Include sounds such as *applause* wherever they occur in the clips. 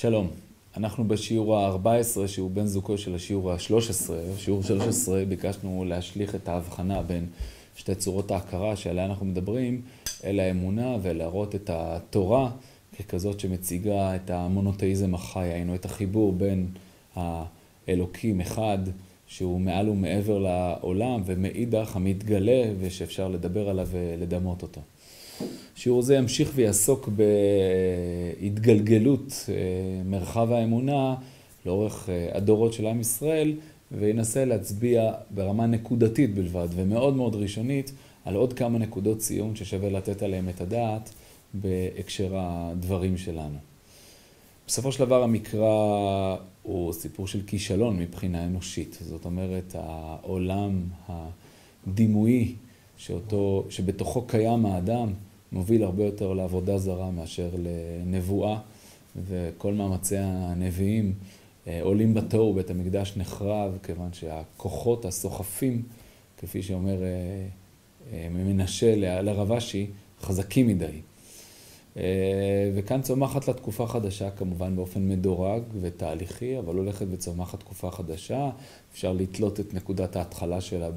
שלום, אנחנו בשיעור ה-14, שהוא בן זוגו של השיעור ה-13. בשיעור 13 ביקשנו להשליך את ההבחנה בין שתי צורות ההכרה שעליה אנחנו מדברים, אל האמונה ולהראות את התורה ככזאת שמציגה את המונותאיזם החי, היינו את החיבור בין האלוקים אחד, שהוא מעל ומעבר לעולם, ומאידך המתגלה ושאפשר לדבר עליו ולדמות אותו. שיעור זה ימשיך ויעסוק בהתגלגלות אה, מרחב האמונה לאורך אה, הדורות של עם ישראל, וינסה להצביע ברמה נקודתית בלבד ומאוד מאוד ראשונית על עוד כמה נקודות ציון ששווה לתת עליהן את הדעת בהקשר הדברים שלנו. בסופו של דבר המקרא הוא סיפור של כישלון מבחינה אנושית. זאת אומרת, העולם הדימויי שאותו, שבתוכו קיים האדם, מוביל הרבה יותר לעבודה זרה מאשר לנבואה, וכל מאמצי הנביאים אה, עולים בתוהו, בית המקדש נחרב, כיוון שהכוחות הסוחפים, כפי שאומר אה, אה, מנשה לרבשי, חזקים מדי. וכאן צומחת לה תקופה חדשה, כמובן באופן מדורג ותהליכי, אבל הולכת וצומחת תקופה חדשה. אפשר לתלות את נקודת ההתחלה שלה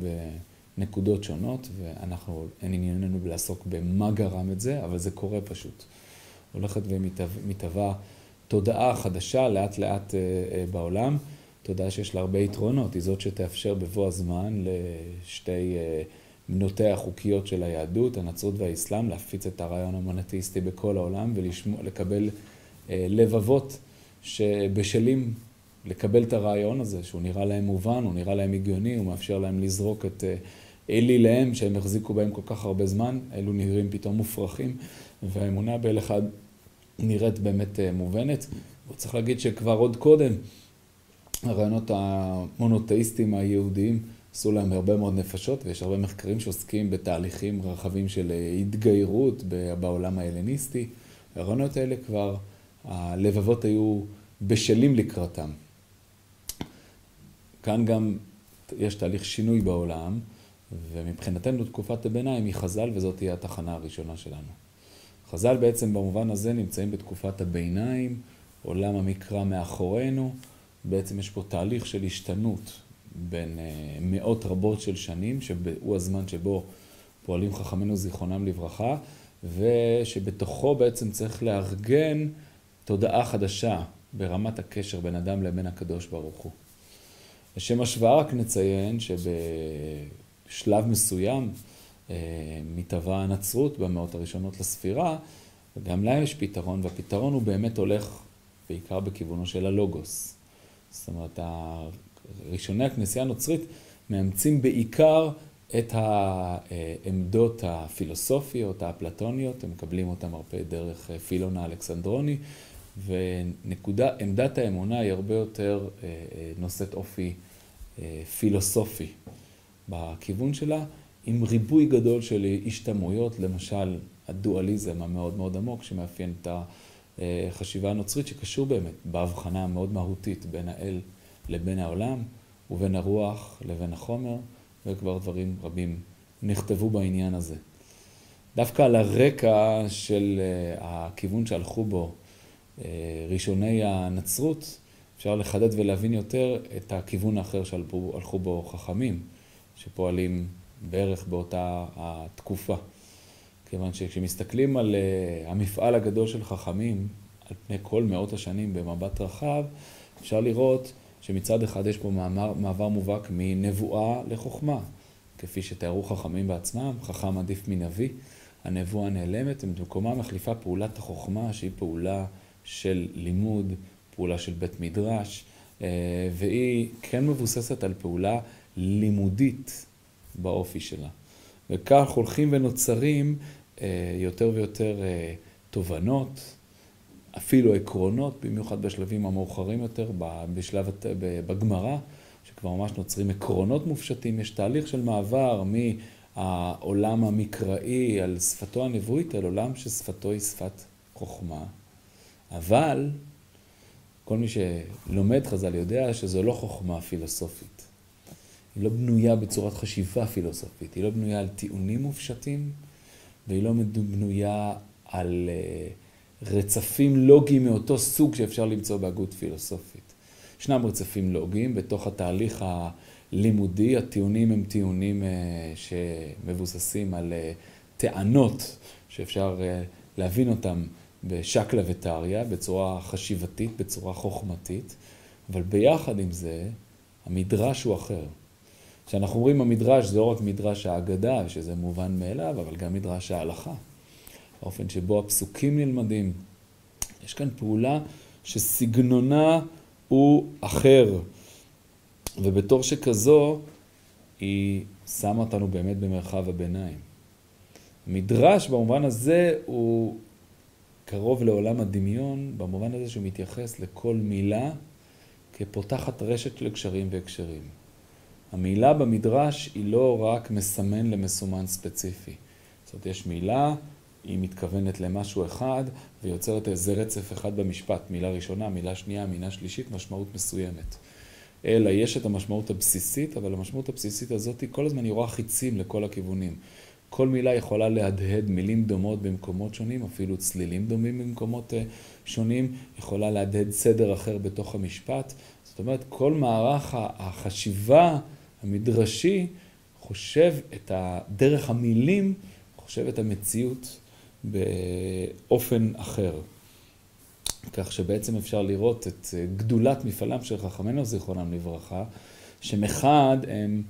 נקודות שונות, ואנחנו, אין ענייננו לעסוק במה גרם את זה, אבל זה קורה פשוט. הולכת ומתהווה תודעה חדשה לאט לאט אה, אה, בעולם, תודעה שיש לה הרבה יתרונות, היא זאת שתאפשר בבוא הזמן לשתי אה, בנותיה החוקיות של היהדות, הנצרות והאסלאם, להפיץ את הרעיון המונתאיסטי בכל העולם ולקבל לבבות שבשלים לקבל את הרעיון הזה, שהוא נראה להם מובן, הוא נראה להם הגיוני, הוא מאפשר להם לזרוק את אליליהם שהם החזיקו בהם כל כך הרבה זמן, אלו נראים פתאום מופרכים, והאמונה באל אחד נראית באמת אה, מובנת. וצריך להגיד שכבר עוד קודם, הרעיונות המונותאיסטיים היהודיים עשו להם הרבה מאוד נפשות, ויש הרבה מחקרים שעוסקים בתהליכים רחבים של אה, התגיירות בעולם ההלניסטי. הרעיונות האלה כבר, הלבבות היו בשלים לקראתם. כאן גם יש תהליך שינוי בעולם. ומבחינתנו תקופת הביניים היא חז"ל, וזאת תהיה התחנה הראשונה שלנו. חז"ל בעצם במובן הזה נמצאים בתקופת הביניים, עולם המקרא מאחורינו, בעצם יש פה תהליך של השתנות בין uh, מאות רבות של שנים, שהוא הזמן שבו פועלים חכמינו זיכרונם לברכה, ושבתוכו בעצם צריך לארגן תודעה חדשה ברמת הקשר בין אדם לבין הקדוש ברוך הוא. לשם השוואה רק נציין שב... שלב מסוים אה, מתהווה הנצרות במאות הראשונות לספירה, וגם לה יש פתרון, והפתרון הוא באמת הולך בעיקר בכיוונו של הלוגוס. זאת אומרת, ראשוני הכנסייה הנוצרית מאמצים בעיקר את העמדות הפילוסופיות, האפלטוניות, הם מקבלים אותם הרבה דרך פילון האלכסנדרוני, ועמדת האמונה היא הרבה יותר אה, אה, נושאת אופי פילוסופי. בכיוון שלה, עם ריבוי גדול של השתמעויות, למשל הדואליזם המאוד מאוד עמוק שמאפיין את החשיבה הנוצרית, שקשור באמת בהבחנה המאוד מהותית בין האל לבין העולם, ובין הרוח לבין החומר, וכבר דברים רבים נכתבו בעניין הזה. דווקא על הרקע של אה, הכיוון שהלכו בו אה, ראשוני הנצרות, אפשר לחדד ולהבין יותר את הכיוון האחר שהלכו בו חכמים. שפועלים בערך באותה התקופה. כיוון שכשמסתכלים על אה, המפעל הגדול של חכמים, על פני כל מאות השנים במבט רחב, אפשר לראות שמצד אחד יש פה מעבר, מעבר מובהק מנבואה לחוכמה. כפי שתיארו חכמים בעצמם, חכם עדיף מנביא. הנבואה נעלמת, ובמקומה מחליפה פעולת החוכמה, שהיא פעולה של לימוד, פעולה של בית מדרש, אה, והיא כן מבוססת על פעולה לימודית באופי שלה. וכך הולכים ונוצרים אה, יותר ויותר אה, תובנות, אפילו עקרונות, במיוחד בשלבים המאוחרים יותר, בשלב, בגמרא, שכבר ממש נוצרים עקרונות מופשטים. יש תהליך של מעבר מהעולם המקראי על שפתו הנבואית אל עולם ששפתו היא שפת חוכמה. אבל כל מי שלומד חז"ל יודע שזו לא חוכמה פילוסופית. היא לא בנויה בצורת חשיבה פילוסופית, היא לא בנויה על טיעונים מופשטים, והיא לא בנויה על אה, רצפים לוגיים מאותו סוג שאפשר למצוא בהגות פילוסופית. ישנם רצפים לוגיים בתוך התהליך הלימודי, הטיעונים הם טיעונים שמבוססים על טענות שאפשר להבין אותם בשקלא וטריא, בצורה חשיבתית, בצורה חוכמתית, אבל ביחד עם זה, המדרש הוא אחר. כשאנחנו אומרים המדרש, זה לא רק מדרש האגדה, שזה מובן מאליו, אבל גם מדרש ההלכה. האופן שבו הפסוקים נלמדים. יש כאן פעולה שסגנונה הוא אחר, ובתור שכזו, היא שמה אותנו באמת במרחב הביניים. מדרש במובן הזה הוא קרוב לעולם הדמיון, במובן הזה שהוא מתייחס לכל מילה כפותחת רשת של קשרים והקשרים. המילה במדרש היא לא רק מסמן למסומן ספציפי. זאת אומרת, יש מילה, היא מתכוונת למשהו אחד, ויוצרת איזה רצף אחד במשפט, מילה ראשונה, מילה שנייה, מילה שלישית, משמעות מסוימת. אלא יש את המשמעות הבסיסית, אבל המשמעות הבסיסית הזאת, כל הזמן היא רואה חיצים לכל הכיוונים. כל מילה יכולה להדהד מילים דומות במקומות שונים, אפילו צלילים דומים במקומות אה, שונים, יכולה להדהד סדר אחר בתוך המשפט. זאת אומרת, כל מערך החשיבה המדרשי חושב את דרך המילים, חושב את המציאות באופן אחר. כך שבעצם אפשר לראות את גדולת מפעלם של חכמינו זיכרונם לברכה, שמחד הם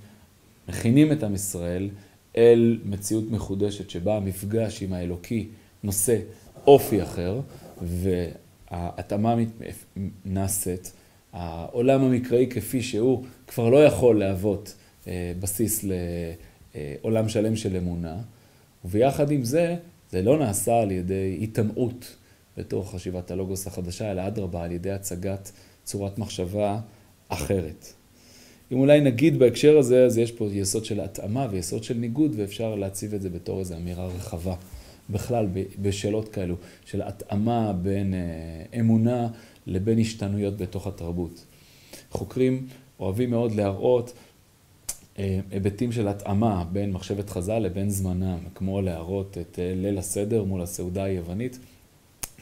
מכינים את עם ישראל אל מציאות מחודשת שבה המפגש עם האלוקי נושא אופי אחר, וההתאמה נעשית. העולם המקראי כפי שהוא כבר לא יכול להוות אה, בסיס לעולם שלם של אמונה, וביחד עם זה, זה לא נעשה על ידי היטמעות בתוך חשיבת הלוגוס החדשה, אלא אדרבה, על ידי הצגת צורת מחשבה אחרת. אם אולי נגיד בהקשר הזה, אז יש פה יסוד של התאמה ויסוד של ניגוד, ואפשר להציב את זה בתור איזו אמירה רחבה. בכלל, בשאלות כאלו, של התאמה בין אה, אמונה לבין השתנויות בתוך התרבות. חוקרים אוהבים מאוד להראות אה, היבטים של התאמה בין מחשבת חז"ל לבין זמנם, כמו להראות את אה, ליל הסדר מול הסעודה היוונית,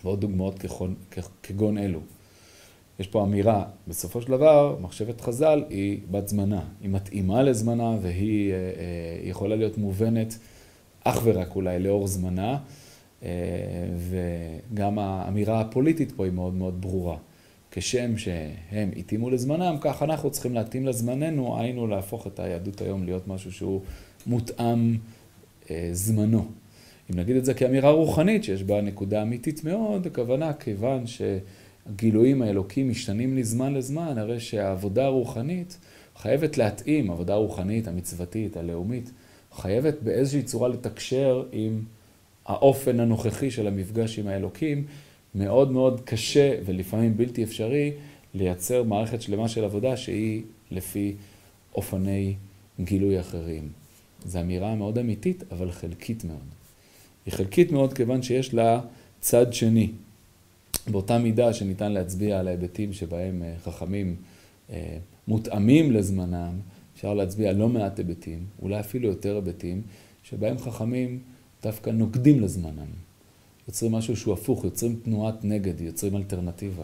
ועוד דוגמאות כגון אלו. יש פה אמירה, בסופו של דבר, מחשבת חז"ל היא בת זמנה, היא מתאימה לזמנה והיא יכולה להיות מובנת אך ורק אולי לאור זמנה, אה, וגם האמירה הפוליטית פה היא מאוד מאוד ברורה. כשם שהם התאימו לזמנם, כך אנחנו צריכים להתאים לזמננו, היינו להפוך את היהדות היום להיות משהו שהוא מותאם זמנו. אם נגיד את זה כאמירה רוחנית, שיש בה נקודה אמיתית מאוד, הכוונה כיוון ש... הגילויים האלוקים משתנים מזמן לזמן, הרי שהעבודה הרוחנית חייבת להתאים, עבודה הרוחנית, המצוותית, הלאומית, חייבת באיזושהי צורה לתקשר עם האופן הנוכחי של המפגש עם האלוקים. מאוד מאוד קשה ולפעמים בלתי אפשרי לייצר מערכת שלמה של עבודה שהיא לפי אופני גילוי אחרים. זו אמירה מאוד אמיתית, אבל חלקית מאוד. היא חלקית מאוד כיוון שיש לה צד שני. באותה מידה שניתן להצביע על ההיבטים שבהם אה, חכמים אה, מותאמים לזמנם, אפשר להצביע לא מעט היבטים, אולי אפילו יותר היבטים, שבהם חכמים דווקא נוגדים לזמנם. יוצרים משהו שהוא הפוך, יוצרים תנועת נגד, יוצרים אלטרנטיבה.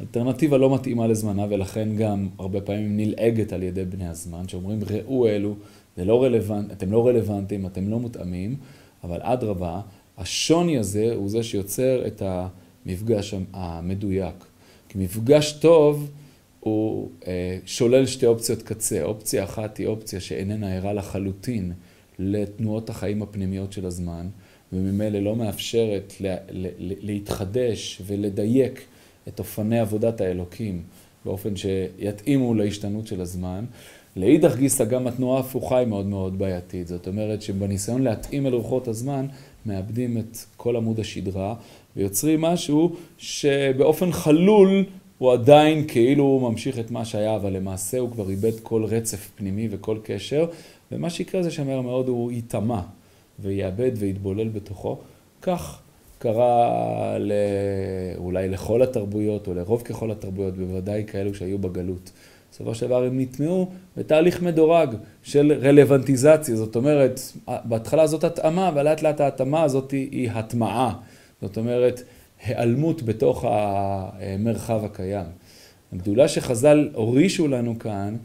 אלטרנטיבה לא מתאימה לזמנה ולכן גם הרבה פעמים נלעגת על ידי בני הזמן, שאומרים ראו אלו, זה לא רלוונט, אתם לא רלוונטיים, אתם לא מותאמים, אבל אדרבה, השוני הזה הוא זה שיוצר את. המפגש המדויק. כי מפגש טוב הוא אה, שולל שתי אופציות קצה. אופציה אחת היא אופציה שאיננה ערה לחלוטין לתנועות החיים הפנימיות של הזמן, וממילא לא מאפשרת לה, לה, להתחדש ולדייק את אופני עבודת האלוקים באופן שיתאימו להשתנות של הזמן. לאידך גיסא גם התנועה ההפוכה היא מאוד מאוד בעייתית. זאת אומרת שבניסיון להתאים אל רוחות הזמן, מאבדים את כל עמוד השדרה ויוצרים משהו שבאופן חלול הוא עדיין כאילו הוא ממשיך את מה שהיה, אבל למעשה הוא כבר איבד כל רצף פנימי וכל קשר, ומה שיקרה זה שמהר מאוד הוא ייטמע ויאבד ויתבולל בתוכו. כך קרה לא... אולי לכל התרבויות, או לרוב ככל התרבויות, בוודאי כאלו שהיו בגלות. בסופו של דבר הם נטמעו בתהליך מדורג של רלוונטיזציה, זאת אומרת, בהתחלה זאת התאמה, ולאט לאט ההתאמה הזאת היא הטמעה. זאת אומרת, היעלמות בתוך המרחב הקיים. הגדולה שחז"ל הורישו לנו כאן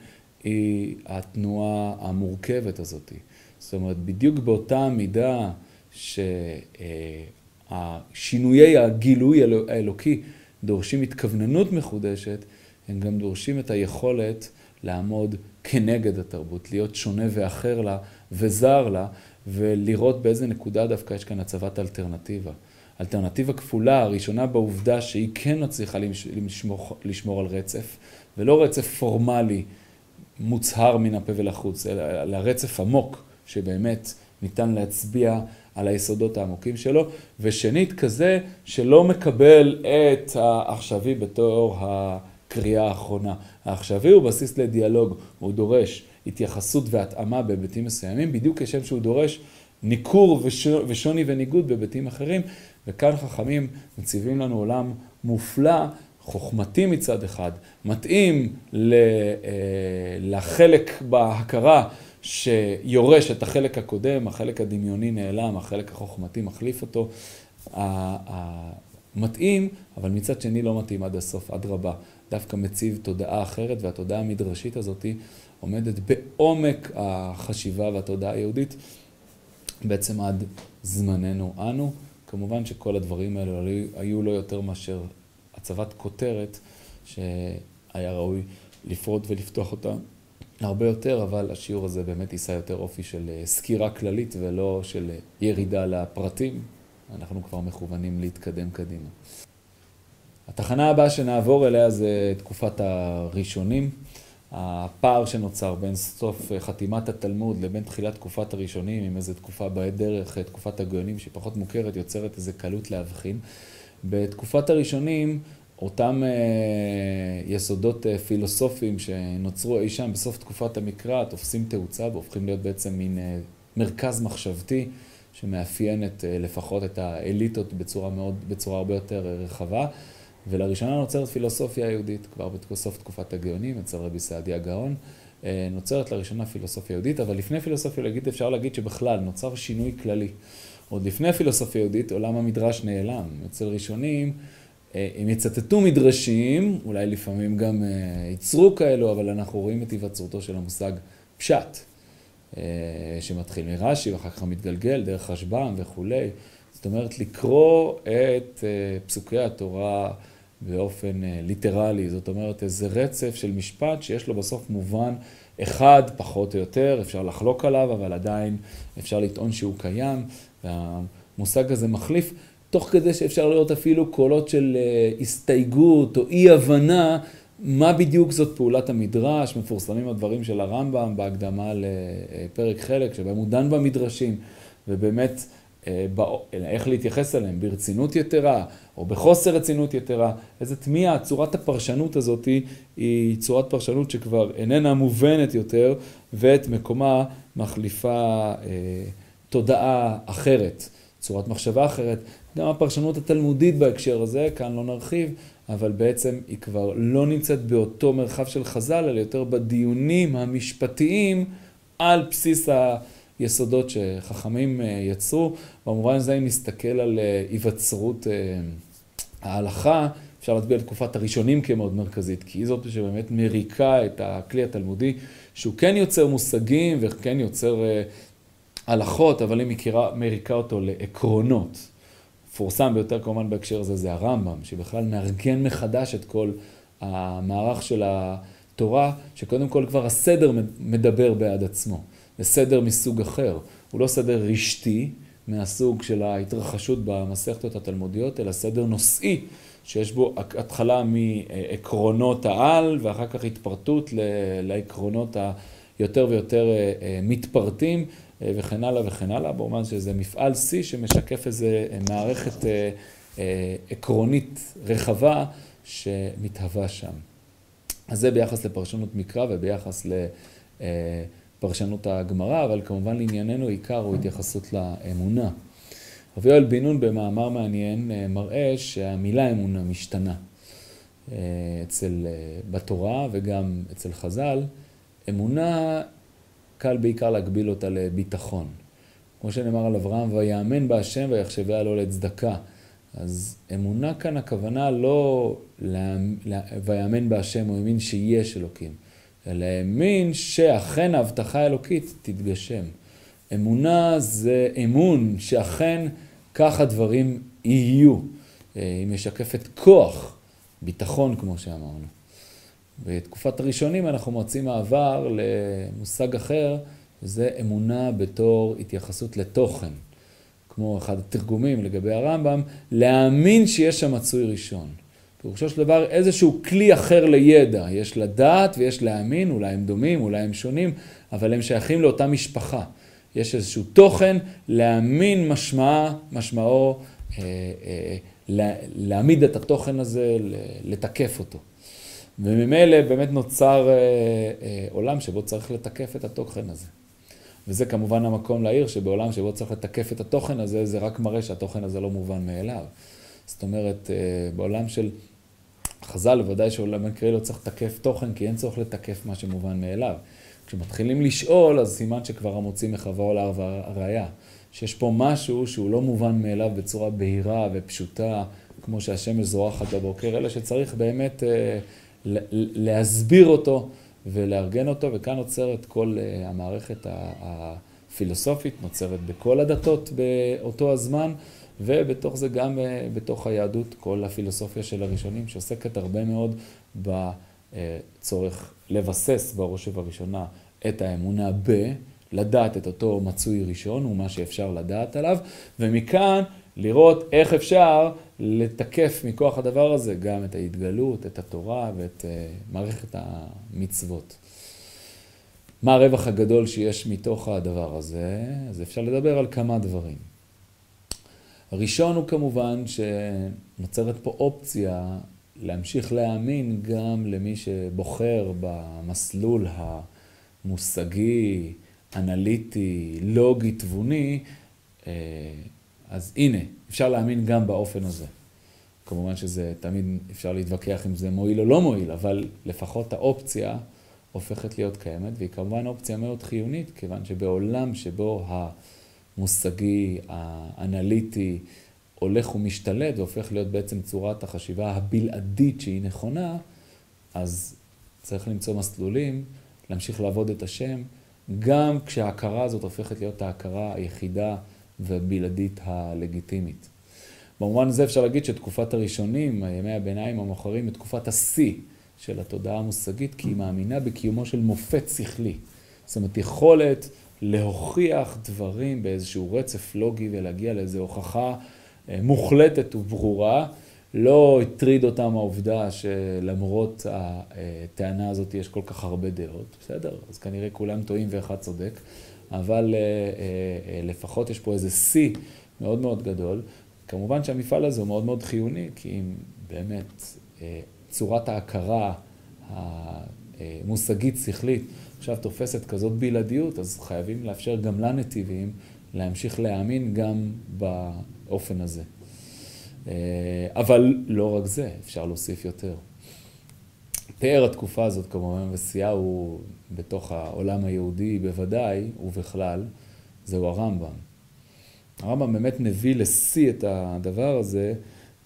היא התנועה המורכבת הזאת. זאת אומרת, בדיוק באותה מידה שהשינויי הגילוי האלוקי דורשים התכווננות מחודשת, הם גם דורשים את היכולת לעמוד כנגד התרבות, להיות שונה ואחר לה וזר לה, ולראות באיזה נקודה דווקא יש כאן הצבת אלטרנטיבה. אלטרנטיבה כפולה, הראשונה בעובדה שהיא כן מצליחה לשמור, לשמור על רצף, ולא רצף פורמלי מוצהר מן הפה ולחוץ, אלא רצף עמוק, שבאמת ניתן להצביע על היסודות העמוקים שלו, ושנית כזה שלא מקבל את העכשווי בתור הקריאה האחרונה. העכשווי הוא בסיס לדיאלוג, הוא דורש התייחסות והתאמה בהיבטים מסוימים, בדיוק כשם שהוא דורש ניכור ושוני וניגוד בהיבטים אחרים, וכאן חכמים מציבים לנו עולם מופלא, חוכמתי מצד אחד, מתאים אה, לחלק בהכרה שיורש את החלק הקודם, החלק הדמיוני נעלם, החלק החוכמתי מחליף אותו. מתאים, אבל מצד שני לא מתאים עד הסוף, אדרבה. דווקא מציב תודעה אחרת, והתודעה המדרשית הזאת עומדת בעומק החשיבה והתודעה היהודית, בעצם עד זמננו אנו. כמובן שכל הדברים האלו היו לא יותר מאשר הצבת כותרת, שהיה ראוי לפרוט ולפתוח אותה הרבה יותר, אבל השיעור הזה באמת יישא יותר אופי של אה, סקירה כללית ולא של אה, ירידה לפרטים. אנחנו כבר מכוונים להתקדם קדימה. התחנה הבאה שנעבור אליה זה תקופת הראשונים. הפער שנוצר בין סוף אה, חתימת התלמוד לבין תחילת תקופת הראשונים, עם איזו תקופה בעת דרך, תקופת הגאונים שהיא פחות מוכרת, יוצרת איזו קלות להבחין. בתקופת הראשונים אותם אה, יסודות אה, פילוסופיים שנוצרו אי שם בסוף תקופת המקרא תופסים תאוצה והופכים להיות בעצם מין אה, מרכז מחשבתי שמאפיין את, לפחות את האליטות בצורה, מאוד, בצורה הרבה יותר רחבה. ולראשונה נוצרת פילוסופיה יהודית, כבר בסוף תקופת הגאונים, אצל רבי סעדיה גאון, נוצרת לראשונה פילוסופיה יהודית, אבל לפני פילוסופיה יהודית אפשר להגיד שבכלל נוצר שינוי כללי. עוד לפני פילוסופיה יהודית עולם המדרש נעלם. אצל ראשונים אה, הם יצטטו מדרשים, אולי לפעמים גם אה, ייצרו כאלו, אבל אנחנו רואים את היווצרותו של המושג פשט, אה, שמתחיל מרש"י ואחר כך מתגלגל דרך רשב"ם וכולי. זאת אומרת, לקרוא את פסוקי התורה באופן ליטרלי, זאת אומרת, איזה רצף של משפט שיש לו בסוף מובן אחד, פחות או יותר, אפשר לחלוק עליו, אבל עדיין אפשר לטעון שהוא קיים, והמושג הזה מחליף תוך כדי שאפשר לראות אפילו קולות של אה, הסתייגות או אי-הבנה מה בדיוק זאת פעולת המדרש, מפורסמים הדברים של הרמב"ם בהקדמה לפרק חלק, שבהם הוא דן במדרשים, ובאמת אה, איך להתייחס אליהם, ברצינות יתרה או בחוסר רצינות יתרה, איזה תמיהה, צורת הפרשנות הזאת היא צורת פרשנות שכבר איננה מובנת יותר, ואת מקומה מחליפה אה, תודעה אחרת, צורת מחשבה אחרת. גם הפרשנות התלמודית בהקשר הזה, כאן לא נרחיב, אבל בעצם היא כבר לא נמצאת באותו מרחב של חז"ל, אלא יותר בדיונים המשפטיים על בסיס היסודות שחכמים אה, יצרו. במובן הזה, אם נסתכל על אה, היווצרות אה, ההלכה, אפשר להצביע על תקופת הראשונים כמאוד מרכזית, כי היא זאת שבאמת מריקה את הכלי התלמודי, שהוא כן יוצר מושגים וכן יוצר הלכות, אבל היא מכירה, מריקה אותו לעקרונות. המפורסם ביותר כמובן בהקשר הזה זה הרמב"ם, שבכלל מארגן מחדש את כל המערך של התורה, שקודם כל כבר הסדר מדבר בעד עצמו. זה סדר מסוג אחר. הוא לא סדר רשתי מהסוג של ההתרחשות במסכתות התלמודיות, אלא סדר נושאי, שיש בו התחלה מעקרונות העל, ואחר כך התפרטות לעקרונות היותר ויותר אה, אה, מתפרטים. אה, וכן הלאה וכן הלאה, במובן שזה מפעל C שמשקף איזו אה, מערכת עקרונית רחבה שמתהווה שם. אז זה ביחס לפרשנות מקרא וביחס לפרשנות הגמרא, אבל כמובן לענייננו עיקר הוא התייחסות לאמונה. רבי יואל בן נון במאמר מעניין מראה שהמילה אמונה משתנה אצל, בתורה וגם אצל חז"ל. אמונה קל בעיקר להגביל אותה לביטחון. כמו שנאמר על אברהם, ויאמן בהשם ויחשביה לו לצדקה. אז אמונה כאן הכוונה לא ויאמן בהשם, הוא האמין שיש אלוקים, אלא האמין שאכן ההבטחה האלוקית תתגשם. אמונה זה אמון שאכן כך הדברים יהיו. היא משקפת כוח, ביטחון כמו שאמרנו. בתקופת הראשונים אנחנו מוצאים מעבר למושג אחר, וזה אמונה בתור התייחסות לתוכן. כמו אחד התרגומים לגבי הרמב"ם, להאמין שיש שם מצוי ראשון. פירושו של דבר איזשהו כלי אחר לידע, יש לדעת ויש להאמין, אולי הם דומים, אולי הם שונים, אבל הם שייכים לאותה משפחה. יש איזשהו תוכן, להאמין משמעה, משמעו, אה, אה, להעמיד את התוכן הזה, לתקף אותו. וממילא באמת נוצר אה, אה, עולם שבו צריך לתקף את התוכן הזה. וזה כמובן המקום להעיר שבעולם שבו צריך לתקף את התוכן הזה, זה רק מראה שהתוכן הזה לא מובן מאליו. זאת אומרת, אה, בעולם של חז"ל, ודאי שעולם מקראי לא צריך לתקף תוכן, כי אין צורך לתקף מה שמובן מאליו. כשמתחילים לשאול, אז סימן שכבר המוציא מחברו להר והראיה. שיש פה משהו שהוא לא מובן מאליו בצורה בהירה ופשוטה, כמו שהשמש זורחת בבוקר, אלא שצריך באמת אה, להסביר אותו ולארגן אותו, וכאן נוצרת כל אה, המערכת הפילוסופית, נוצרת בכל הדתות באותו הזמן, ובתוך זה גם אה, בתוך היהדות, כל הפילוסופיה של הראשונים, שעוסקת הרבה מאוד בצורך לבסס בראש ובראשונה את האמונה ב... לדעת את אותו מצוי ראשון, הוא מה שאפשר לדעת עליו, ומכאן לראות איך אפשר לתקף מכוח הדבר הזה גם את ההתגלות, את התורה ואת uh, מערכת המצוות. מה הרווח הגדול שיש מתוך הדבר הזה? אז אפשר לדבר על כמה דברים. הראשון הוא כמובן שנוצרת פה אופציה להמשיך להאמין גם למי שבוחר במסלול המושגי, אנליטי, לוגי, תבוני, אה, אז הנה, אפשר להאמין גם באופן הזה. כמובן שזה תמיד אפשר להתווכח אם זה מועיל או לא מועיל, אבל לפחות האופציה הופכת להיות קיימת, והיא כמובן אופציה מאוד חיונית, כיוון שבעולם שבו המושגי, האנליטי, הולך ומשתלט והופך להיות בעצם צורת החשיבה הבלעדית שהיא נכונה, אז צריך למצוא מסלולים, להמשיך לעבוד את השם, גם כשההכרה הזאת הופכת להיות ההכרה היחידה והבלעדית הלגיטימית. במובן הזה אפשר להגיד שתקופת הראשונים, ימי הביניים המאוחרים, היא תקופת השיא של התודעה המושגית, כי היא מאמינה בקיומו של מופת שכלי. זאת אומרת, יכולת להוכיח דברים באיזשהו רצף לוגי ולהגיע לאיזו הוכחה אה, מוחלטת וברורה. לא הטריד אותם העובדה שלמרות הטענה הזאת יש כל כך הרבה דעות, בסדר? אז כנראה כולם טועים ואחד צודק, אבל אה, אה, לפחות יש פה איזה שיא מאוד מאוד גדול. כמובן שהמפעל הזה הוא מאוד מאוד חיוני, כי אם באמת צורת ההכרה המושגית, שכלית, עכשיו תופסת כזאת בלעדיות, אז חייבים לאפשר גם לנתיבים להמשיך להאמין גם באופן הזה. אה, אבל לא רק זה, אפשר להוסיף יותר. פאר התקופה הזאת כמובן ושיאהו בתוך העולם היהודי בוודאי, ובכלל, זהו הרמב"ם. הרמב"ם באמת מביא לשיא את הדבר הזה,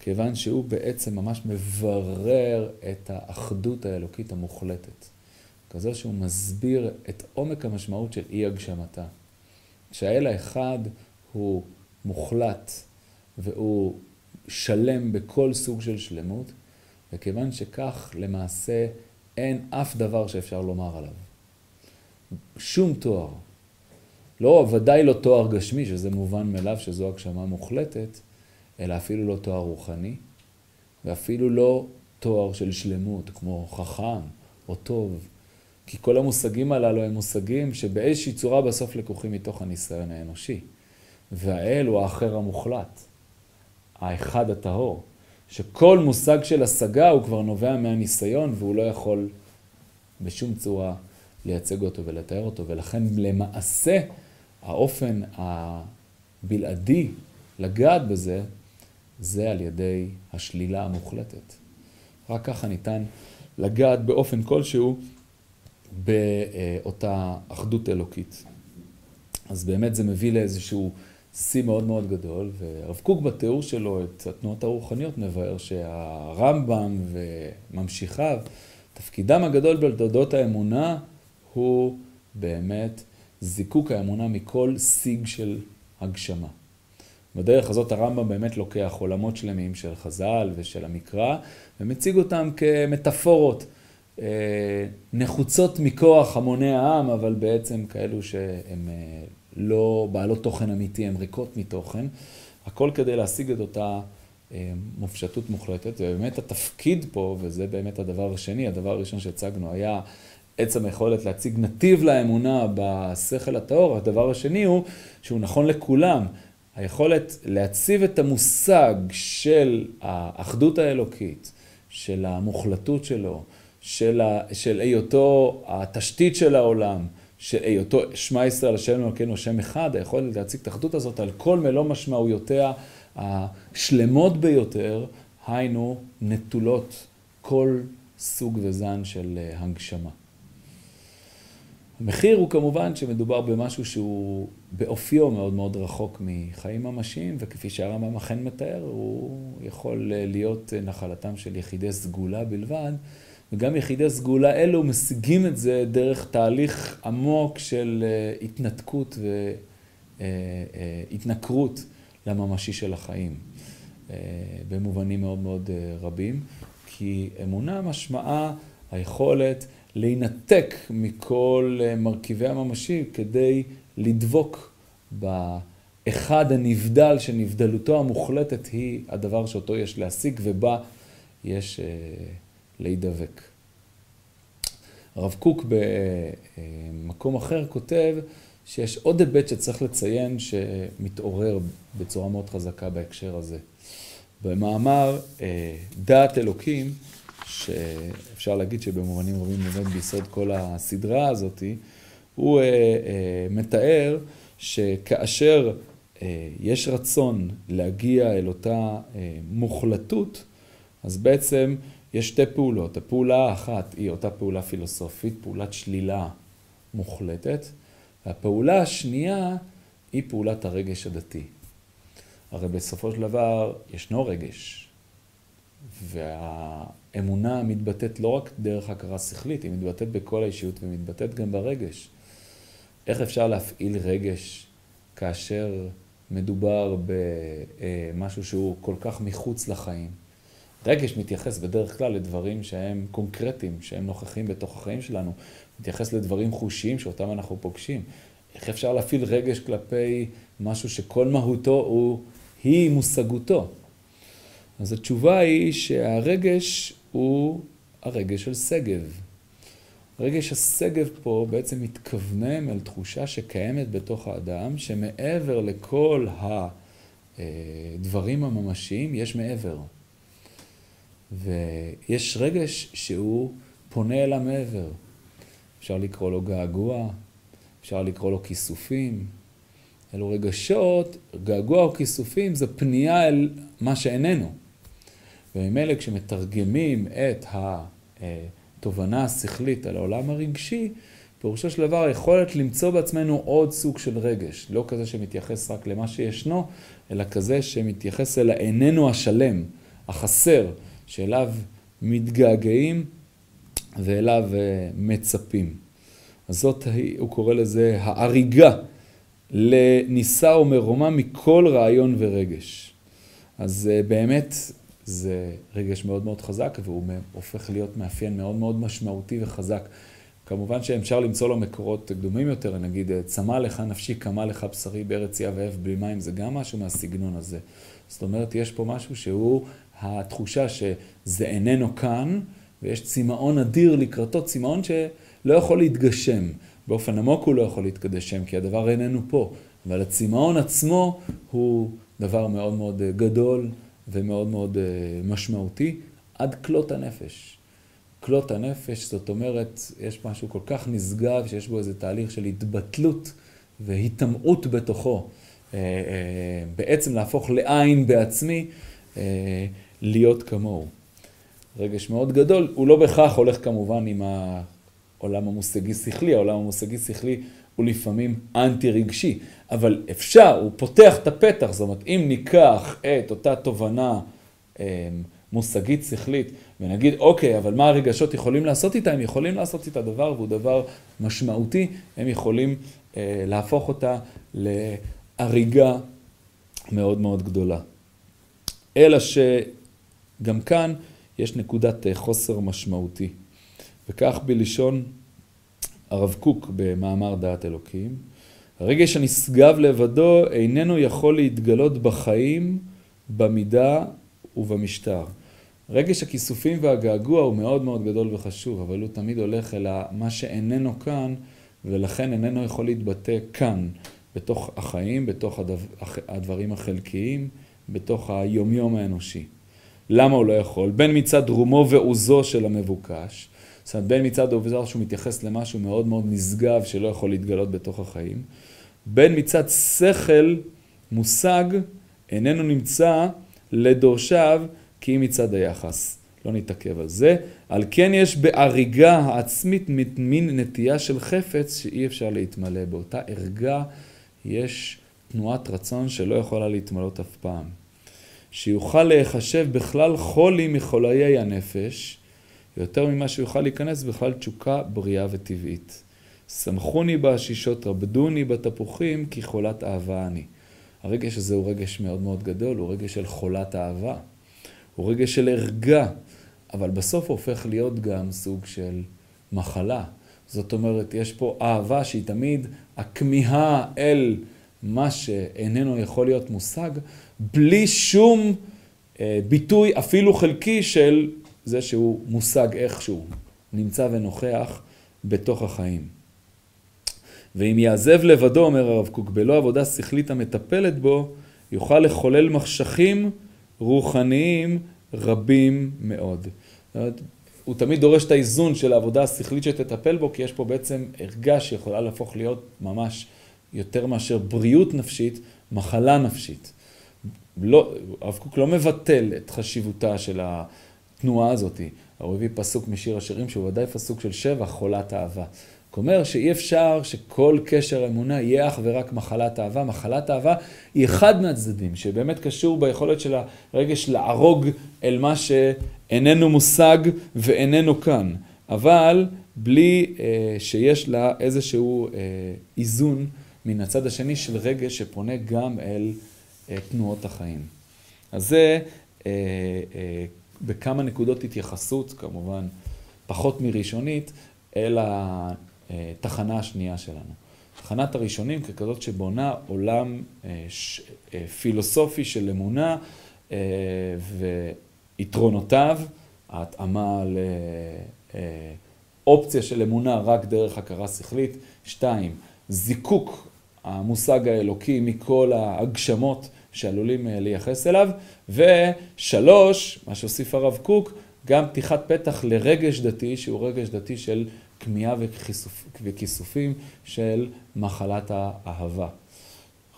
כיוון שהוא בעצם ממש מברר את האחדות האלוקית המוחלטת. כזו שהוא מסביר את עומק המשמעות של אי הגשמתה. שהאל האחד הוא מוחלט והוא שלם בכל סוג של שלמות, וכיוון שכך למעשה אין אף דבר שאפשר לומר עליו. שום תואר. לא, ודאי לא תואר גשמי, שזה מובן מאליו שזו הגשמה מוחלטת, אלא אפילו לא תואר רוחני, ואפילו לא תואר של שלמות, כמו חכם או טוב. כי כל המושגים הללו הם מושגים שבאיזושהי צורה בסוף לקוחים מתוך הניסיון האנושי. והאל הוא האחר המוחלט. האחד הטהור, שכל מושג של השגה הוא כבר נובע מהניסיון והוא לא יכול בשום צורה לייצג אותו ולתאר אותו, ולכן למעשה האופן הבלעדי לגעת בזה, זה על ידי השלילה המוחלטת. רק ככה ניתן לגעת באופן כלשהו באותה אחדות אלוקית. אז באמת זה מביא לאיזשהו שיא מאוד מאוד גדול, והרב קוק בתיאור שלו את התנועות הרוחניות מבאר שהרמב"ם וממשיכיו, תפקידם הגדול בתולדות האמונה הוא באמת זיקוק האמונה מכל סיג של הגשמה. בדרך הזאת הרמב"ם באמת לוקח עולמות שלמים של חז"ל ושל המקרא ומציג אותם כמטאפורות נחוצות מכוח המוני העם, אבל בעצם כאלו שהן אה, לא בעלות תוכן אמיתי, הן ריקות מתוכן. הכל כדי להשיג את אותה אה, מופשטות מוחלטת, ובאמת התפקיד פה, וזה באמת הדבר השני, הדבר הראשון שהצגנו היה עצם היכולת להציג נתיב לאמונה בשכל הטהור, הדבר השני הוא שהוא נכון לכולם. היכולת להציב את המושג של האחדות האלוקית, של המוחלטות שלו, של, ה, של היותו התשתית של העולם, של היותו שמע ישראל השם אלוקינו השם אחד, היכולת להציג את האחדות הזאת על כל מלוא משמעויותיה השלמות ביותר, היינו נטולות כל סוג וזן של אה, הגשמה. המחיר הוא כמובן שמדובר במשהו שהוא באופיו מאוד מאוד רחוק מחיים ממשיים, וכפי שהרמב"ם אכן מתאר, הוא יכול להיות נחלתם של יחידי סגולה בלבד, וגם יחידי סגולה אלו משיגים את זה דרך תהליך עמוק של אה, התנתקות והתנכרות לממשי של החיים, אה, במובנים מאוד מאוד אה, רבים, כי אמונה משמעה היכולת להינתק מכל אה, מרכיבי הממשי כדי לדבוק באחד הנבדל, שנבדלותו המוחלטת היא הדבר שאותו יש להשיג ובה יש להידבק. הרב קוק במקום אחר כותב שיש עוד היבט שצריך לציין שמתעורר בצורה מאוד חזקה בהקשר הזה. במאמר דעת אלוקים, שאפשר להגיד שבמובנים רבים עומד ביסוד כל הסדרה הזאת, הוא אה, אה, מתאר שכאשר אה, יש רצון להגיע אל אותה מוחלטות, אז בעצם יש שתי פעולות. הפעולה האחת היא אותה פעולה פילוסופית, פעולת שלילה מוחלטת, והפעולה השנייה היא פעולת הרגש הדתי. הרי בסופו של דבר ישנו רגש, והאמונה מתבטאת לא רק דרך הכרה שכלית, היא מתבטאת בכל האישיות ומתבטאת גם ברגש. איך אפשר להפעיל רגש כאשר מדובר במשהו שהוא כל כך מחוץ לחיים? רגש מתייחס בדרך כלל לדברים שהם קונקרטיים, שהם נוכחים בתוך החיים שלנו. מתייחס לדברים חושיים שאותם אנחנו פוגשים. איך אפשר להפעיל רגש כלפי משהו שכל מהותו הוא, היא מושגותו? אז התשובה היא שהרגש הוא הרגש של שגב. רגש השגב פה בעצם מתכוונן אל תחושה שקיימת בתוך האדם, שמעבר לכל הדברים הממשיים, יש מעבר. ויש רגש שהוא פונה אל המעבר. אפשר לקרוא לו געגוע, אפשר לקרוא לו כיסופים. אלו רגשות, געגוע או כיסופים זה פנייה אל מה שאיננו. וממילא כשמתרגמים את התובנה השכלית על העולם הרגשי, פירושו של דבר היכולת למצוא בעצמנו עוד סוג של רגש, לא כזה שמתייחס רק למה שישנו, אלא כזה שמתייחס אל האיננו השלם, החסר, שאליו מתגעגעים ואליו אה, מצפים. אז זאת, הוא קורא לזה האריגה לנישא ומרומה מכל רעיון ורגש. אז אה, באמת זה רגש מאוד מאוד חזק והוא הופך להיות מאפיין מאוד מאוד משמעותי וחזק. כמובן שאפשר למצוא לו מקורות קדומים יותר, נגיד צמא לך נפשי, קמה לך בשרי בארץ יא ואהב בלי מים, זה גם משהו מהסגנון הזה. זאת אומרת, יש פה משהו שהוא התחושה שזה איננו כאן, ויש צמאון אדיר לקראתו, צמאון שלא יכול להתגשם. באופן עמוק הוא לא יכול להתגשם, כי הדבר איננו פה. אבל הצמאון עצמו הוא דבר מאוד מאוד גדול ומאוד מאוד אה, משמעותי, עד כלות הנפש. כלות הנפש, זאת אומרת, יש משהו כל כך נשגב, שיש בו איזה תהליך של התבטלות והיטמעות בתוכו. אה, אה, בעצם להפוך לעין בעצמי, להיות כמוהו. רגש מאוד גדול, הוא לא בהכרח הולך כמובן עם העולם המושגי-שכלי, העולם המושגי-שכלי הוא לפעמים אנטי רגשי, אבל אפשר, הוא פותח את הפתח, זאת אומרת, אם ניקח את אותה תובנה אמ, מושגית שכלית ונגיד, אוקיי, אבל מה הרגשות יכולים לעשות איתה? הם יכולים לעשות איתה דבר והוא דבר משמעותי, הם יכולים אה, להפוך אותה להריגה מאוד מאוד גדולה. אלא שגם כאן יש נקודת אה, חוסר משמעותי. וכך בלשון הרב קוק במאמר דעת אלוקים, הרגש הנשגב לבדו איננו יכול להתגלות בחיים, במידה ובמשטר. רגש הכיסופים והגעגוע הוא מאוד מאוד גדול וחשוב, אבל הוא תמיד הולך אל מה שאיננו כאן, ולכן איננו יכול להתבטא כאן, בתוך החיים, בתוך הדבר, הדברים החלקיים, בתוך היומיום האנושי. למה הוא לא יכול? בין מצד רומו ועוזו של המבוקש, זאת אומרת, בין מצד עובדה שהוא מתייחס למשהו מאוד מאוד נשגב שלא יכול להתגלות בתוך החיים, בין מצד שכל מושג איננו נמצא לדורשיו כי מצד היחס. לא נתעכב על זה. על כן יש בהריגה העצמית מין נטייה של חפץ שאי אפשר להתמלא. באותה ערגה יש תנועת רצון שלא יכולה להתמלות אף פעם. שיוכל להיחשב בכלל חולי מחוליי הנפש, יותר ממה שיוכל להיכנס בכלל תשוקה בריאה וטבעית. שמחוני בעשישות, רבדוני בתפוחים, כי חולת אהבה אני. הרגש הזה הוא רגש מאוד מאוד גדול, הוא רגש של חולת אהבה. הוא רגש של ערגה, אבל בסוף הוא הופך להיות גם סוג של מחלה. זאת אומרת, יש פה אהבה שהיא תמיד הכמיהה אל מה שאיננו יכול להיות מושג, בלי שום אה, ביטוי אפילו חלקי של זה שהוא מושג איכשהו, נמצא ונוכח בתוך החיים. ואם יעזב לבדו, אומר הרב קוק, בלא עבודה שכלית המטפלת בו, יוכל לחולל מחשכים רוחניים רבים מאוד. הוא תמיד דורש את האיזון של העבודה השכלית שתטפל בו, כי יש פה בעצם ערגה שיכולה להפוך להיות ממש יותר מאשר בריאות נפשית, מחלה נפשית. לא, הרב קוק לא מבטל את חשיבותה של התנועה הזאת. הוא הביא פסוק משיר השירים שהוא ודאי פסוק של שבח, חולת אהבה. אומר שאי אפשר שכל קשר אמונה יהיה אך ורק מחלת אהבה. מחלת אהבה היא אחד מהצדדים, שבאמת קשור ביכולת של הרגש לערוג אל מה שאיננו מושג ואיננו כאן. אבל בלי אה, שיש לה איזשהו אה, איזון מן הצד השני של רגש שפונה גם אל תנועות החיים. אז זה אה, אה, בכמה נקודות התייחסות, כמובן פחות מראשונית, אל התחנה אה, השנייה שלנו. תחנת הראשונים ככזאת שבונה עולם אה, אה, פילוסופי של אמונה ויתרונותיו, ההתאמה לאופציה של אמונה רק דרך הכרה שכלית. שתיים, זיקוק המושג האלוקי מכל ההגשמות שעלולים לייחס אליו. ושלוש, מה שהוסיף הרב קוק, גם פתיחת פתח לרגש דתי, שהוא רגש דתי של כמיהה וכיסופים של מחלת האהבה.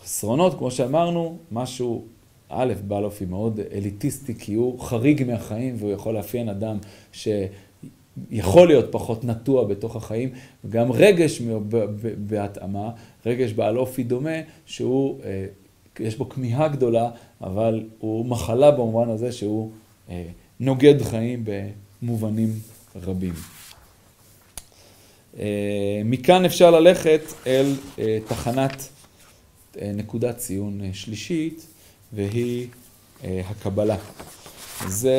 חסרונות, כמו שאמרנו, משהו, א', בעל אופי מאוד אליטיסטי, כי הוא חריג מהחיים והוא יכול לאפיין אדם שיכול להיות פחות נטוע בתוך החיים, וגם רגש בהתאמה, רגש בעל אופי דומה, שהוא, אה, יש בו כמיהה גדולה, אבל הוא מחלה במובן הזה שהוא אה, נוגד חיים במובנים רבים. אה, מכאן אפשר ללכת אל אה, תחנת אה, נקודת ציון שלישית, והיא הקבלה. זה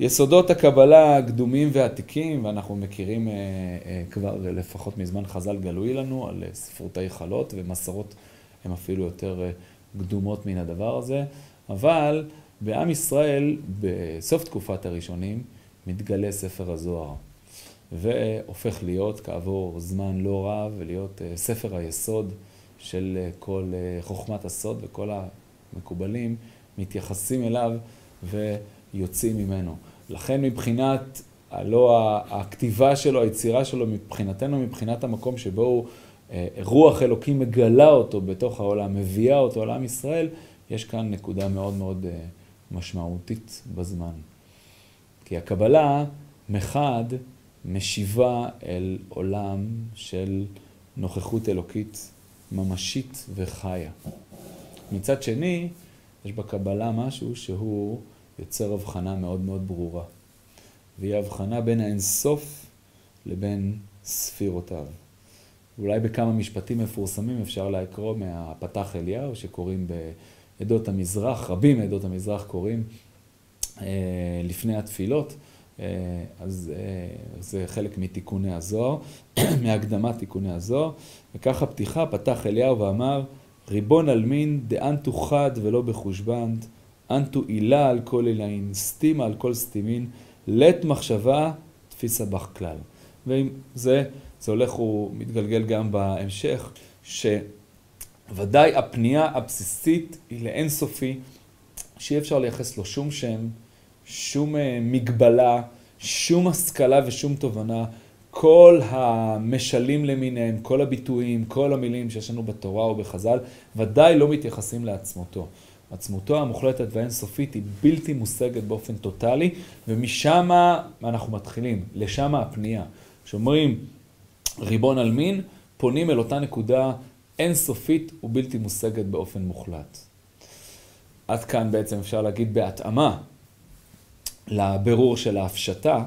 יסודות הקבלה הקדומים והעתיקים, ואנחנו מכירים כבר לפחות מזמן חז"ל גלוי לנו על ספרותי חלות, ומסורות הן אפילו יותר קדומות מן הדבר הזה, אבל בעם ישראל, בסוף תקופת הראשונים, מתגלה ספר הזוהר. והופך להיות כעבור זמן לא רב ולהיות אה, ספר היסוד של אה, כל אה, חוכמת הסוד וכל המקובלים מתייחסים אליו ויוצאים ממנו. לכן מבחינת, הלא הכתיבה שלו, היצירה שלו, מבחינתנו, מבחינת המקום שבו הוא, רוח אלוקים מגלה אותו בתוך העולם, מביאה אותו לעם ישראל, יש כאן נקודה מאוד מאוד משמעותית בזמן. כי הקבלה מחד משיבה אל עולם של נוכחות אלוקית ממשית וחיה. מצד שני, יש בקבלה משהו שהוא יוצר הבחנה מאוד מאוד ברורה. והיא הבחנה בין האינסוף לבין ספירותיו. אולי בכמה משפטים מפורסמים אפשר לקרוא מהפתח אליהו, שקוראים בעדות המזרח, רבים מעדות המזרח קוראים אה, לפני התפילות. אה, אז אה, זה חלק מתיקוני הזוהר, *clears throat* מהקדמת תיקוני הזוהר. וככה פתיחה, פתח אליהו ואמר, ריבון עלמין דאנטו חד ולא בחושבנד, אנטו עילה על כל עילאין, סתימה על כל סתימין, לית מחשבה תפיסה בך כלל. ועם זה, זה הולך ומתגלגל גם בהמשך, שוודאי הפנייה הבסיסית היא לאינסופי, שאי אפשר לייחס לו שום שם, שום אה, מגבלה, שום השכלה ושום תובנה. כל המשלים למיניהם, כל הביטויים, כל המילים שיש לנו בתורה או בחז"ל, ודאי לא מתייחסים לעצמותו. עצמותו המוחלטת והאינסופית היא בלתי מושגת באופן טוטאלי, ומשם אנחנו מתחילים, לשם הפנייה. כשאומרים ריבון על מין, פונים אל אותה נקודה אינסופית ובלתי מושגת באופן מוחלט. עד כאן בעצם אפשר להגיד בהתאמה לבירור של ההפשטה,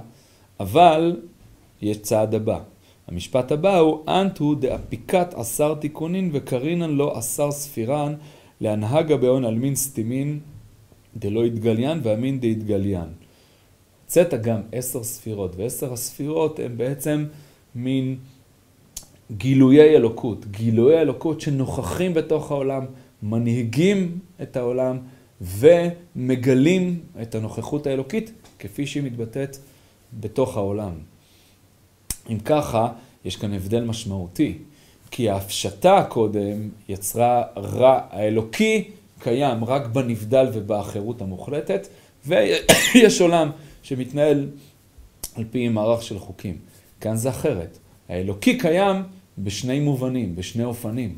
אבל יש צעד הבא. המשפט הבא הוא אנטו דאפיקת עשר תיקונין וקרינן לא עשר ספירן לאנהגא בהון עלמין סתימין דלא אתגליין ועלמין דאתגליין. צאת גם עשר ספירות, ועשר הספירות הן בעצם מין גילויי אלוקות, גילויי אלוקות שנוכחים בתוך העולם, מנהיגים את העולם ומגלים את הנוכחות האלוקית כפי שהיא מתבטאת בתוך העולם. אם ככה, יש כאן הבדל משמעותי, כי ההפשטה קודם יצרה רע האלוקי קיים רק בנבדל ובאחרות המוחלטת, ויש *coughs* עולם שמתנהל על פי מערך של חוקים. כאן זה אחרת. האלוקי קיים בשני מובנים, בשני אופנים.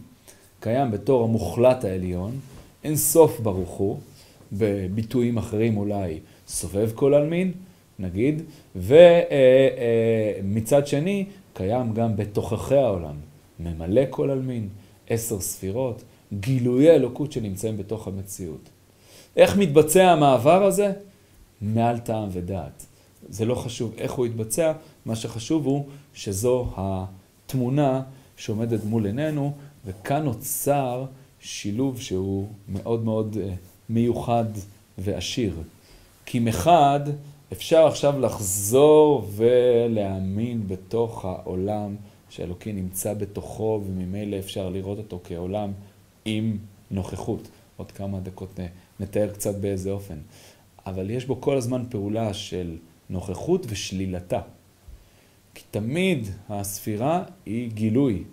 קיים בתור המוחלט העליון, אין סוף ברוך הוא, בביטויים אחרים אולי סובב כל עלמין, נגיד, ומצד שני, קיים גם בתוככי העולם, ממלא כל עלמין, עשר ספירות, גילויי אלוקות שנמצאים בתוך המציאות. איך מתבצע המעבר הזה? מעל טעם ודעת. זה לא חשוב איך הוא יתבצע, מה שחשוב הוא שזו התמונה שעומדת מול עינינו, וכאן נוצר שילוב שהוא מאוד מאוד אה, מיוחד ועשיר. כי מחד, אפשר עכשיו לחזור ולהאמין בתוך העולם שאלוקי נמצא בתוכו, וממילא אפשר לראות אותו כעולם עם נוכחות. עוד כמה דקות נתאר קצת באיזה אופן. אבל יש בו כל הזמן פעולה של נוכחות ושלילתה. כי תמיד הספירה היא גילוי,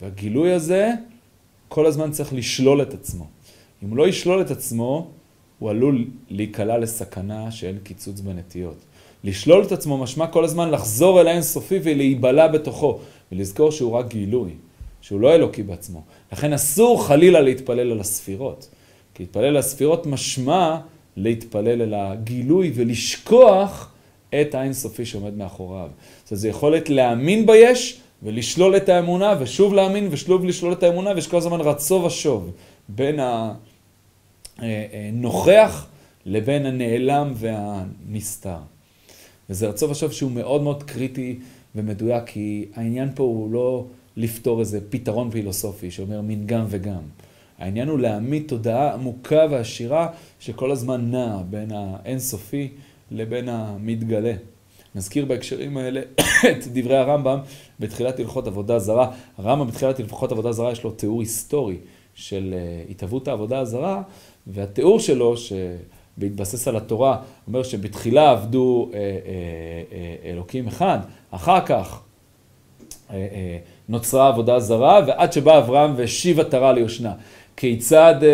והגילוי הזה כל הזמן צריך לשלול את עצמו. אם הוא לא ישלול את עצמו, הוא עלול להיקלע לסכנה שאין קיצוץ בנטיות. לשלול את עצמו משמע כל הזמן לחזור אל האינסופי ולהיבלע בתוכו, ולזכור שהוא רק גילוי, שהוא לא אלוקי בעצמו. לכן אסור חלילה להתפלל על הספירות. כי להתפלל על הספירות משמע להתפלל אל הגילוי ולשכוח את האינסופי שעומד מאחוריו. זאת אומרת, זו יכולת להאמין ביש ולשלול את האמונה, ושוב להאמין ושוב לשלול את האמונה, ויש כל הזמן רצו ושוב בין הנוכח לבין הנעלם והנסתר. וזה רצו ושוב שהוא מאוד מאוד קריטי ומדויק, כי העניין פה הוא לא לפתור איזה פתרון פילוסופי שאומר מין גם וגם. העניין הוא להעמיד תודעה עמוקה ועשירה שכל הזמן נעה בין האינסופי לבין המתגלה. נזכיר בהקשרים האלה *coughs* את דברי הרמב"ם בתחילת הלכות עבודה זרה. הרמב"ם בתחילת הלכות עבודה זרה יש לו תיאור היסטורי של אה, התהוות העבודה הזרה, והתיאור שלו, שבהתבסס על התורה, אומר שבתחילה עבדו אה, אה, אלוקים אחד, אחר כך נוצרה עבודה זרה, ועד שבא אברהם והשיב עטרה ליושנה. כיצד אה,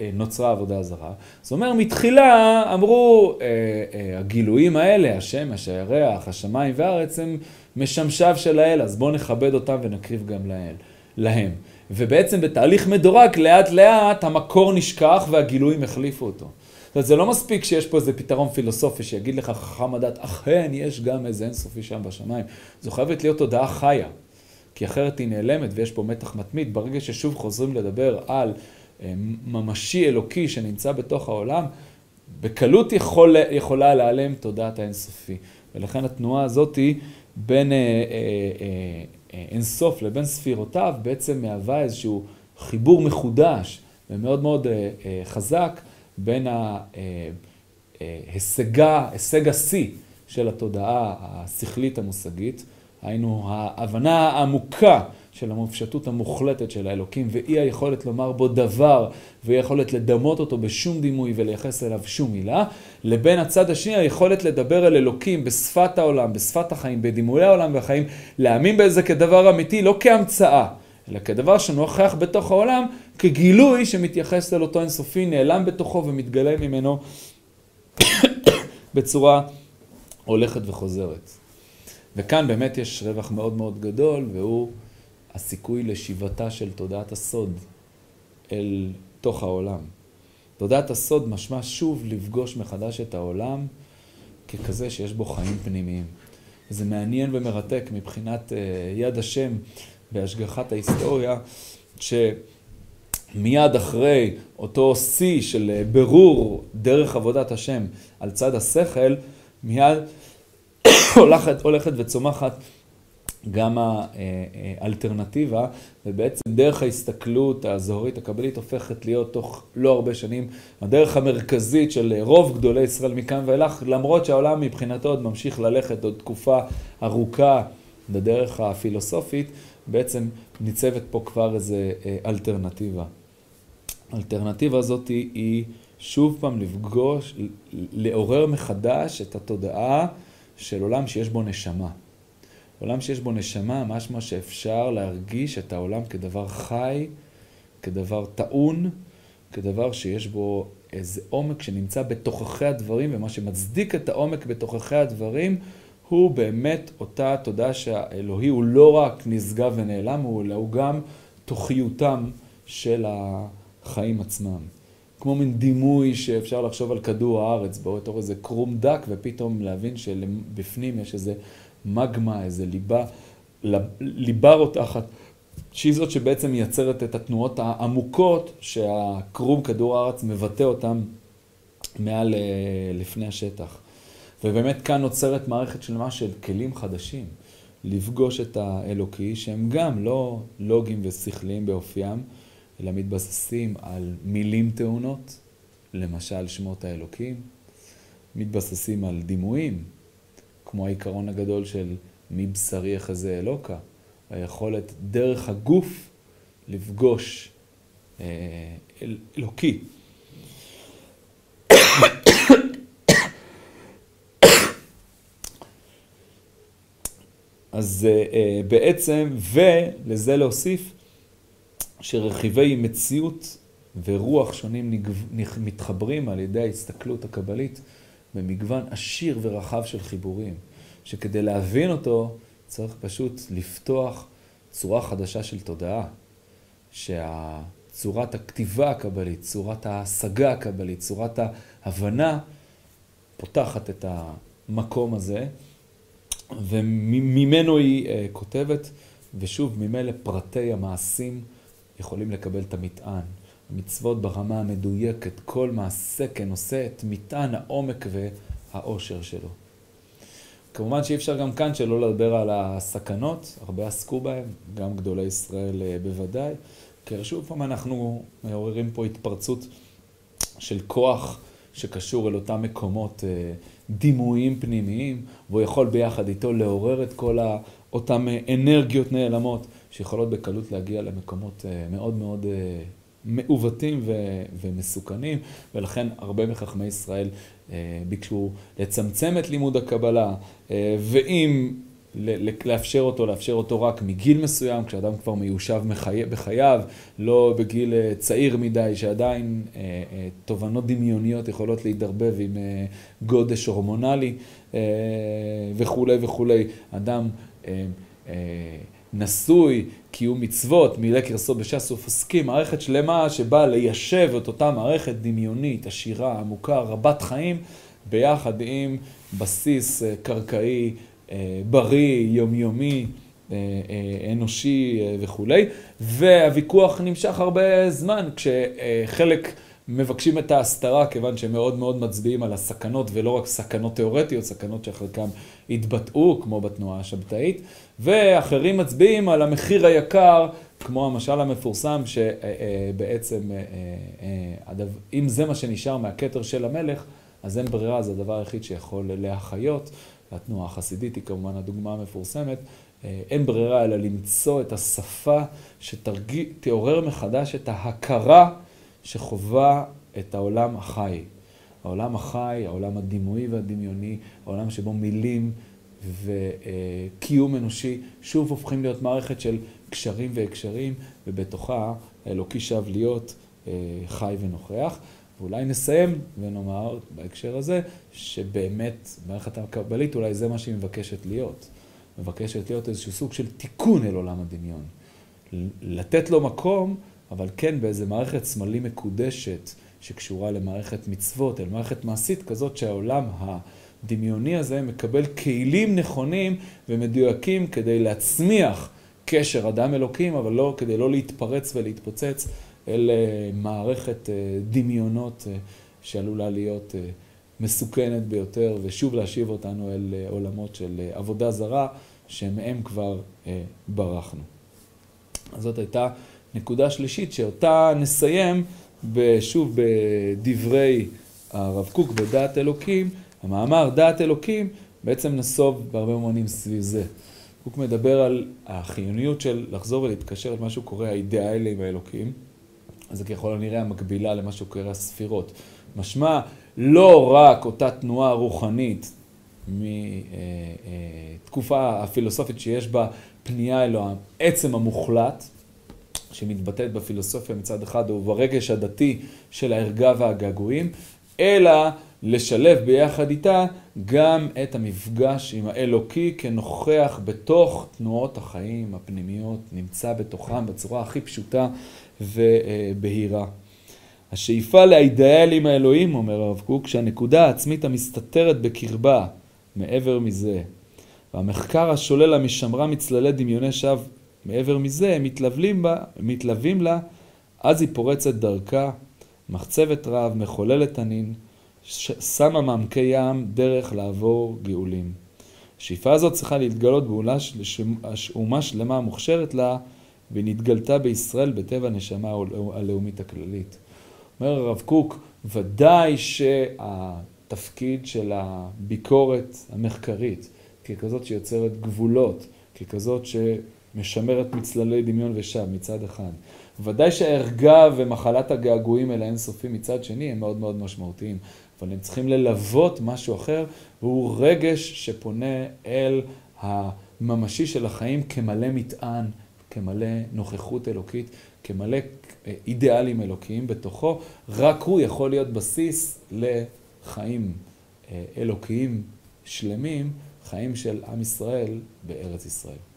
אה, נוצרה עבודה זרה. זאת אומרת, מתחילה אמרו, אה, הגילויים האלה, השמש, הירח, השמיים והארץ, הם משמשיו של האל, אז בואו נכבד אותם ונקריב גם לאל, להם. ובעצם בתהליך מדורג, לאט לאט המקור נשכח והגילויים החליפו אותו. זאת אומרת, זה לא מספיק שיש פה איזה פתרון פילוסופי שיגיד לך חכם הדת, אכן יש גם איזה אינסופי שם בשמיים. זו חייבת להיות תודעה חיה. כי אחרת היא נעלמת ויש פה מתח מתמיד. ברגע ששוב חוזרים לדבר על אה, ממשי אלוקי שנמצא בתוך העולם, בקלות יכול, יכולה להיעלם תודעת האינסופי. ולכן התנועה הזאת היא בין אה, אה, אה, אה, אינסוף לבין ספירותיו בעצם מהווה איזשהו חיבור מחודש ומאוד מאוד אה, אה, חזק בין ההישגה, אה, הישג השיא של התודעה השכלית המושגית, היינו ההבנה העמוקה של המופשטות המוחלטת של האלוקים ואי היכולת לומר בו דבר ואי היכולת לדמות אותו בשום דימוי ולייחס אליו שום מילה, לבין הצד השני היכולת לדבר אל אלוקים בשפת העולם, בשפת החיים, בדימויי העולם והחיים, להאמין בזה כדבר אמיתי, לא כהמצאה, אלא כדבר שנוכח בתוך העולם, כגילוי שמתייחס אל אותו אינסופי, נעלם בתוכו ומתגלה ממנו *coughs* בצורה הולכת וחוזרת. וכאן באמת יש רווח מאוד מאוד גדול, והוא הסיכוי לשיבתה של תודעת הסוד אל תוך העולם. תודעת הסוד משמע שוב לפגוש מחדש את העולם ככזה שיש בו חיים פנימיים. זה מעניין ומרתק מבחינת uh, יד השם בהשגחת ההיסטוריה, שמיד אחרי אותו שיא של uh, ברור דרך עבודת השם על צד השכל, מיד *coughs* הולכת, הולכת וצומחת גם האלטרנטיבה, ובעצם דרך ההסתכלות הזוהרית הקבלית הופכת להיות תוך לא הרבה שנים הדרך המרכזית של רוב גדולי ישראל מכאן ואילך, למרות שהעולם מבחינתו עוד ממשיך ללכת עוד תקופה ארוכה בדרך הפילוסופית, בעצם ניצבת פה כבר איזו אה, אלטרנטיבה. האלטרנטיבה הזאת היא שוב פעם לפגוש, לעורר מחדש את התודעה של עולם שיש בו נשמה. עולם שיש בו נשמה, משמע שאפשר להרגיש את העולם כדבר חי, כדבר טעון, כדבר שיש בו איזה עומק שנמצא בתוככי הדברים, ומה שמצדיק את העומק בתוככי הדברים הוא באמת אותה תודה שהאלוהי הוא לא רק נשגב ונעלם, אלא הוא גם תוכיותם של החיים עצמם. כמו מין דימוי שאפשר לחשוב על כדור הארץ, בתור איזה קרום דק, ופתאום להבין שבפנים יש איזה מגמה, איזה ליבה, ליבה רותחת, שהיא זאת שבעצם מייצרת את התנועות העמוקות שהקרום כדור הארץ מבטא אותן מעל אה, לפני השטח. ובאמת כאן נוצרת מערכת שלמה של כלים חדשים, לפגוש את האלוקי, שהם גם לא לוגיים ושכליים באופיים, אלא מתבססים על מילים טעונות, למשל שמות האלוקים, מתבססים על דימויים, כמו העיקרון הגדול של מבשרי יחזה אלוקה, היכולת דרך הגוף לפגוש אה, אל, אלוקי. *coughs* אז אה, אה, בעצם, ולזה להוסיף, שרכיבי מציאות ורוח שונים מתחברים על ידי ההסתכלות הקבלית במגוון עשיר ורחב של חיבורים, שכדי להבין אותו צריך פשוט לפתוח צורה חדשה של תודעה, שצורת הכתיבה הקבלית, צורת ההשגה הקבלית, צורת ההבנה, פותחת את המקום הזה, וממנו היא uh, כותבת, ושוב, ממילא פרטי המעשים יכולים לקבל את המטען. מצוות ברמה המדויקת, כל מעשה כנושא את מטען העומק והאושר שלו. כמובן שאי אפשר גם כאן שלא לדבר על הסכנות, הרבה עסקו בהם, גם גדולי ישראל אה, בוודאי, כי שוב פעם אנחנו מעוררים פה התפרצות של כוח שקשור אל אותם מקומות אה, דימויים פנימיים, והוא יכול ביחד איתו לעורר את כל אותם אנרגיות נעלמות שיכולות בקלות להגיע למקומות אה, מאוד מאוד מעוותים ו- ומסוכנים, ולכן הרבה מחכמי ישראל אה, ביקשו לצמצם את לימוד הקבלה, אה, ואם לאפשר אותו, לאפשר אותו רק מגיל מסוים, כשאדם כבר מיושב מחי... בחייו, לא בגיל אה, צעיר מדי, שעדיין אה, אה, תובנות דמיוניות יכולות להתערבב עם אה, גודש הורמונלי אה, וכולי וכולי. אדם אה, אה, נשוי, קיום מצוות, מילא קרסו בש"ס ופוסקים, מערכת שלמה שבאה ליישב את אותה מערכת דמיונית, עשירה, עמוקה, רבת חיים, ביחד עם בסיס אה, קרקעי, אה, בריא, יומיומי, אנושי וכולי, והוויכוח נמשך הרבה זמן, כשחלק מבקשים את ההסתרה, כיוון שהם מאוד מאוד מצביעים על הסכנות, ולא רק סכנות תיאורטיות, סכנות שחלקם התבטאו, כמו בתנועה השבתאית, ואחרים מצביעים על המחיר היקר, כמו המשל המפורסם, שבעצם אם זה מה שנשאר מהכתר של המלך, אז אין ברירה, זה הדבר היחיד שיכול להחיות. התנועה החסידית היא כמובן הדוגמה המפורסמת. אין ברירה אלא למצוא את השפה שתעורר מחדש את ההכרה שחובה את העולם החי. העולם החי, העולם הדימוי והדמיוני, העולם שבו מילים וקיום אנושי שוב הופכים להיות מערכת של קשרים והקשרים, ובתוכה האלוקי שב להיות חי ונוכח. ואולי נסיים ונאמר בהקשר הזה, שבאמת מערכת הקבלית אולי זה מה שהיא מבקשת להיות. מבקשת להיות איזשהו סוג של תיקון אל עולם הדמיון. לתת לו מקום, אבל כן באיזה מערכת שמאלי מקודשת שקשורה למערכת מצוות, אל מערכת מעשית כזאת שהעולם הדמיוני הזה מקבל כלים נכונים ומדויקים כדי להצמיח קשר אדם אלוקים, אבל לא, כדי לא להתפרץ ולהתפוצץ אל מערכת דמיונות שעלולה להיות מסוכנת ביותר, ושוב להשיב אותנו אל עולמות של עבודה זרה, שמהם כבר ברחנו. אז זאת הייתה נקודה שלישית, שאותה נסיים שוב בדברי הרב קוק בדעת אלוקים, המאמר דעת אלוקים בעצם נסוב בהרבה מובנים סביב זה. קוק מדבר על החיוניות של לחזור ולהתקשר את מה שהוא קורא האידיאלים האלוקיים. אז זה ככל הנראה המקבילה למה שהוא קורא הספירות. משמע, לא רק אותה תנועה רוחנית מתקופה הפילוסופית שיש בה פנייה אלו העצם המוחלט, שמתבטאת בפילוסופיה מצד אחד, או ברגש הדתי של הערגה והגעגועים, אלא לשלב ביחד איתה גם את המפגש עם האלוקי כנוכח בתוך תנועות החיים הפנימיות, נמצא בתוכם בצורה הכי פשוטה ובהירה. השאיפה לאידאלים האלוהים, אומר הרב קוק, שהנקודה העצמית המסתתרת בקרבה, מעבר מזה, והמחקר השולל המשמרה מצללי דמיוני שווא, מעבר מזה, הם מתלווים, בה, מתלווים לה, אז היא פורצת דרכה, מחצבת רב, מחוללת תנין, שמה מעמקי ים דרך לעבור גאולים. השאיפה הזאת צריכה להתגלות באומה שלמה המוכשרת לה, והיא נתגלתה בישראל בטבע הנשמה הלאומית הכללית. אומר הרב קוק, ודאי שהתפקיד של הביקורת המחקרית, ככזאת שיוצרת גבולות, ככזאת שמשמרת מצללי דמיון ושם מצד אחד, ודאי שהערגה ומחלת הגעגועים אל האינסופי מצד שני הם מאוד מאוד משמעותיים, אבל הם צריכים ללוות משהו אחר, והוא רגש שפונה אל הממשי של החיים כמלא מטען, כמלא נוכחות אלוקית, כמלא אידיאלים אלוקיים בתוכו, רק הוא יכול להיות בסיס לחיים אלוקיים שלמים, חיים של עם ישראל בארץ ישראל.